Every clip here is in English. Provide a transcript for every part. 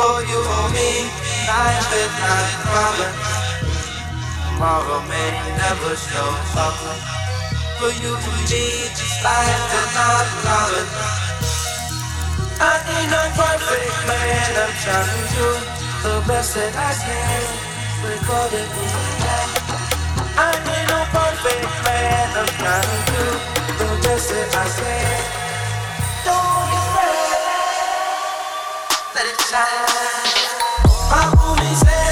for you or me, night with night promise. Tomorrow may never show up. For you to me, just like the night promise. I ain't no perfect man, I'm trying to do the best that I can. Recorded in my head. I ain't no perfect man, I'm trying to do the best that I can. shine. My homies, they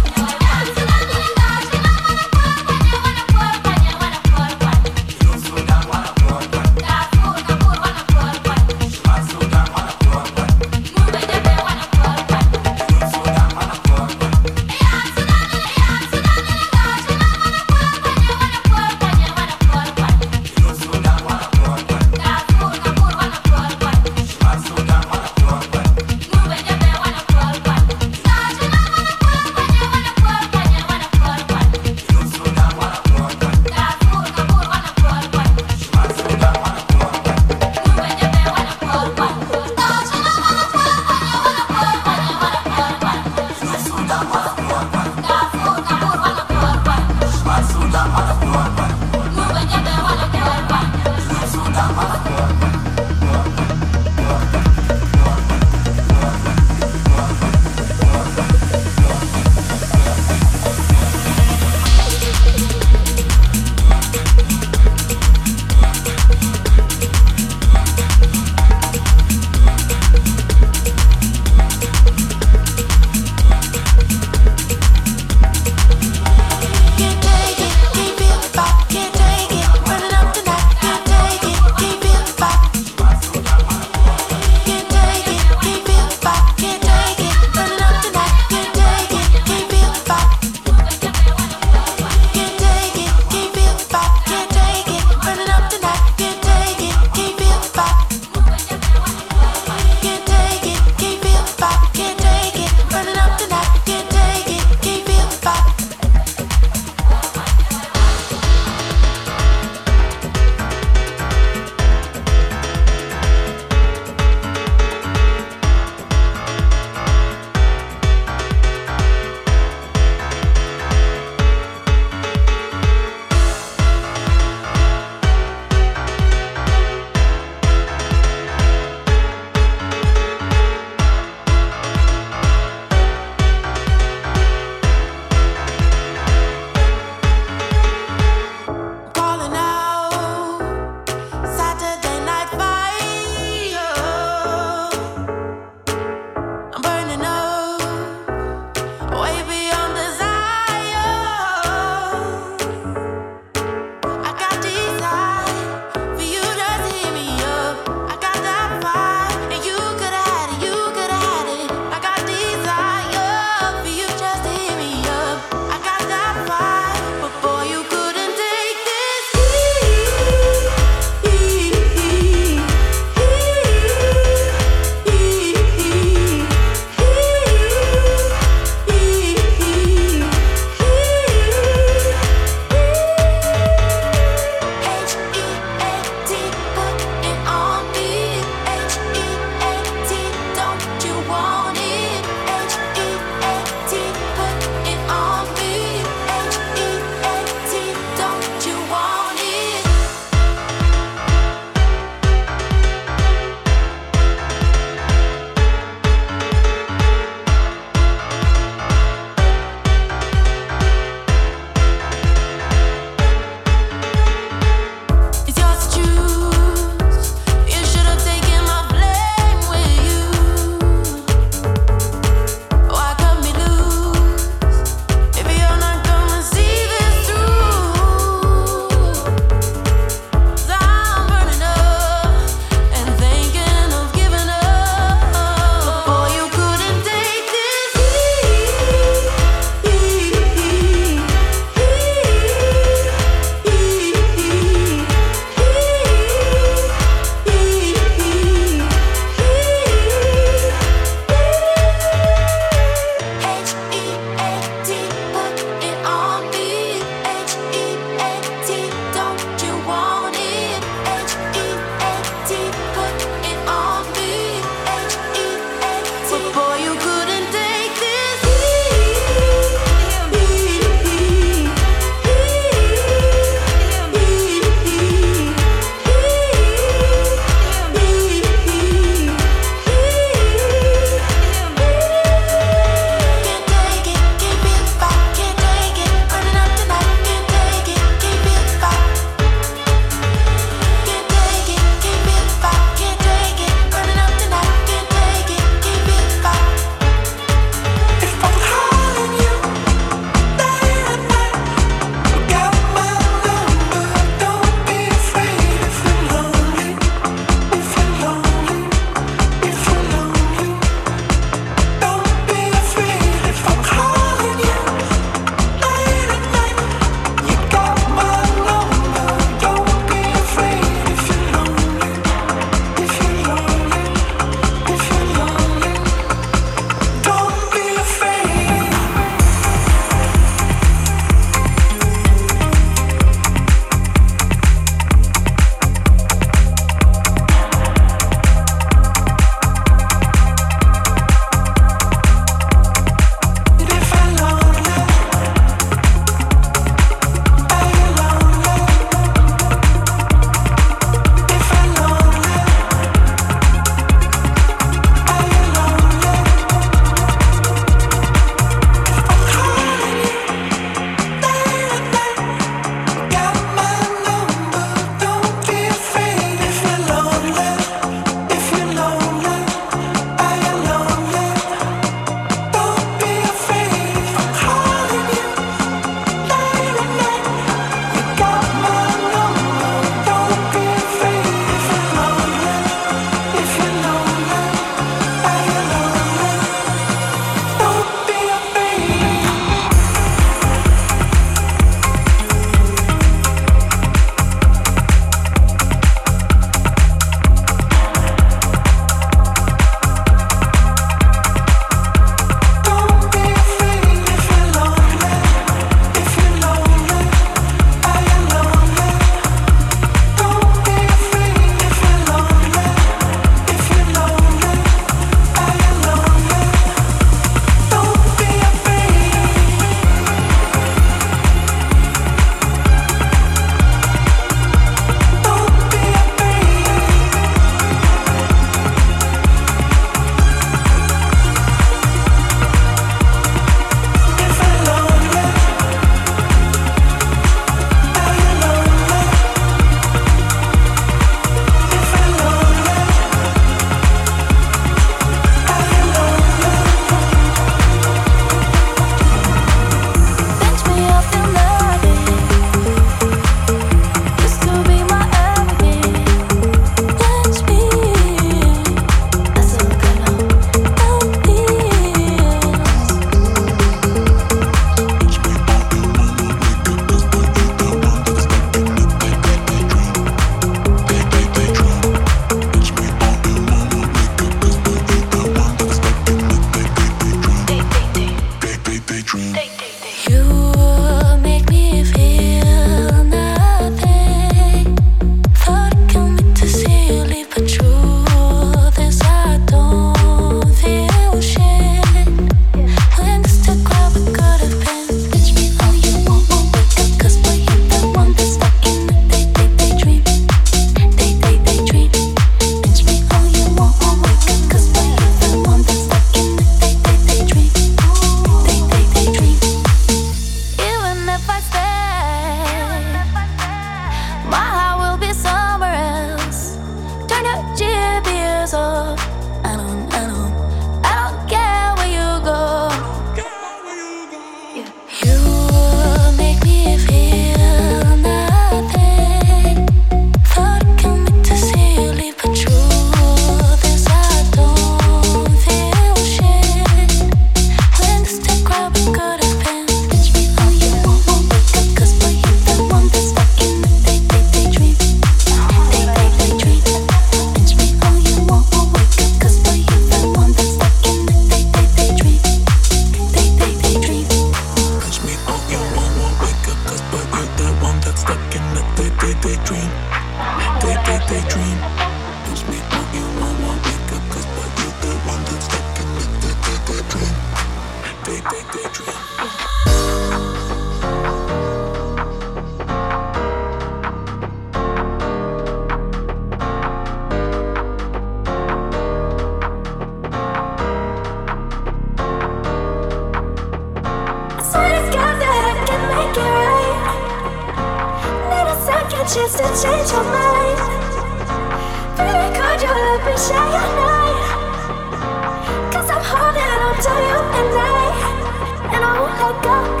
Oh, God.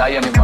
I am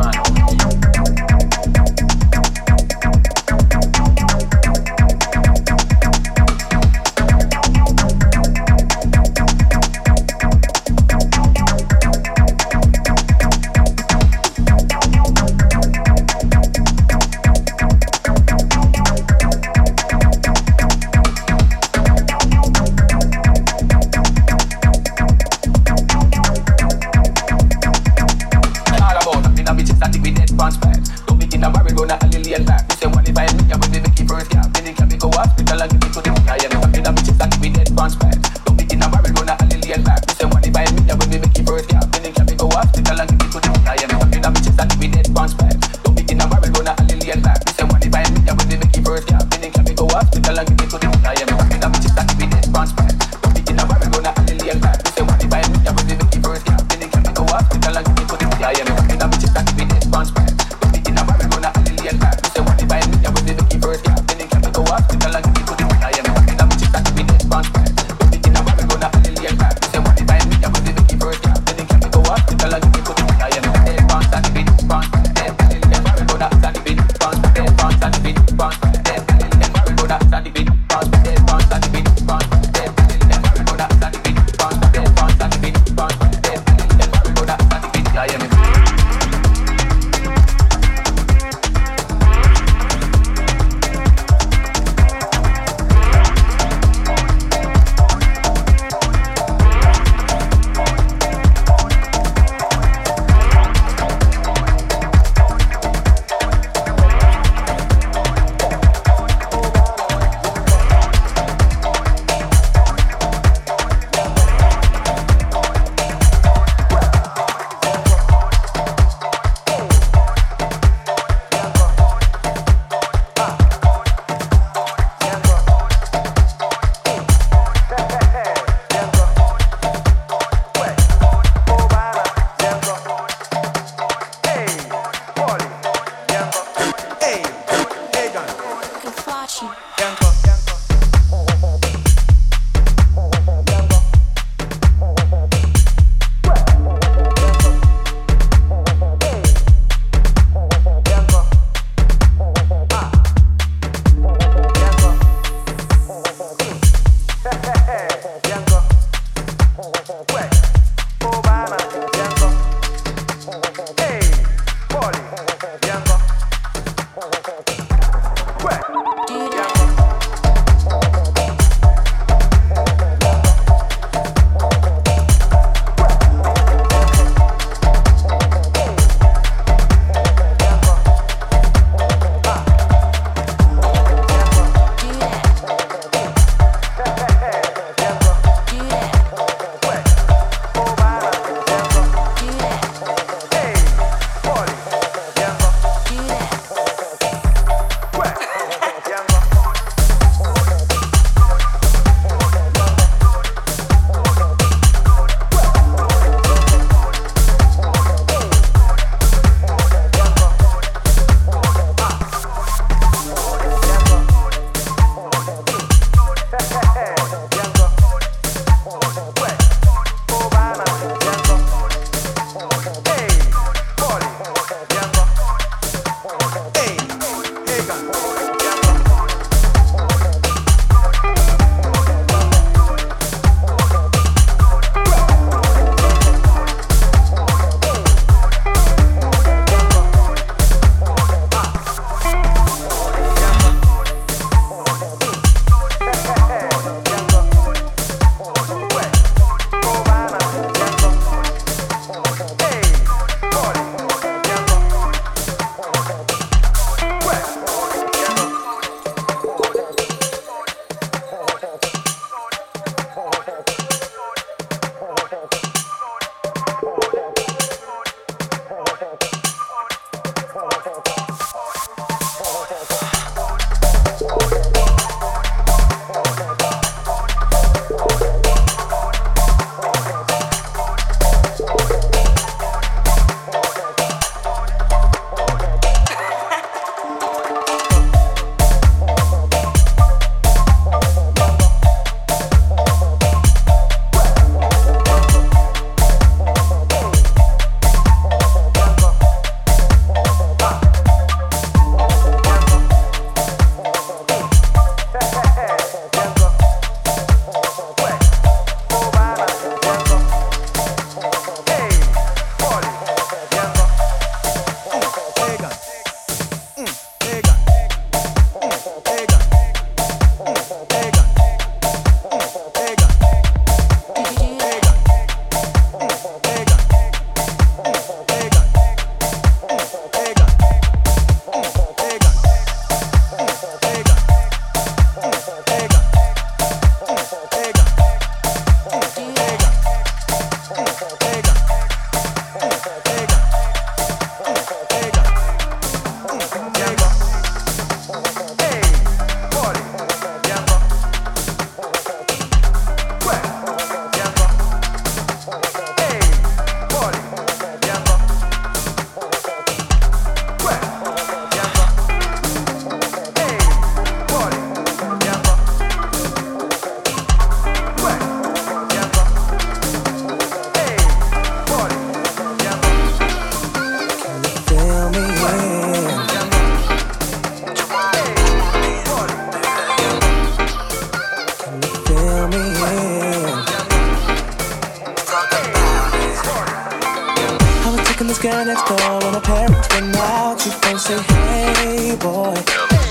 playboy.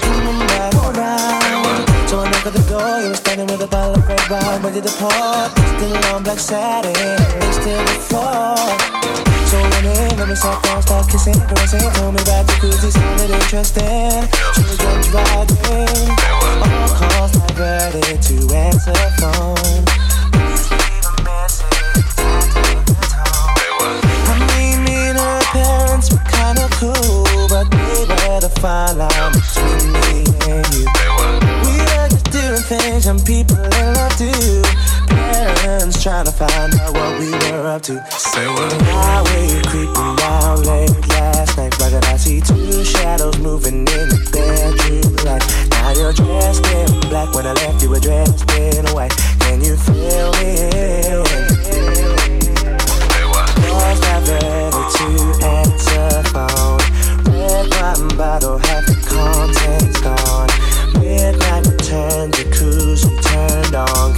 Coming back around. So I knock at the door, you were standing with a bottle of red wine, ready to pour. Still on black satin, it's still the floor. So when in, let me start down, start kissing, caressing. Tell me about the cruises, sounded interesting. Should was just riding. All calls diverted to answer phone. Please leave a message, I take the tone thoughts were kinda cool, but they were the fine line between me and you. We are just doing things young people in love do. Parents trying to find out what we were up to. Say what? Why were you creeping out late last night? Why did I see two shadows moving in the bedroom light? Now you're dressed in black when I left you were dressed in white. Can you feel me? Lost at to answer. Red wine bottle, half the contents gone. Midnight turned on.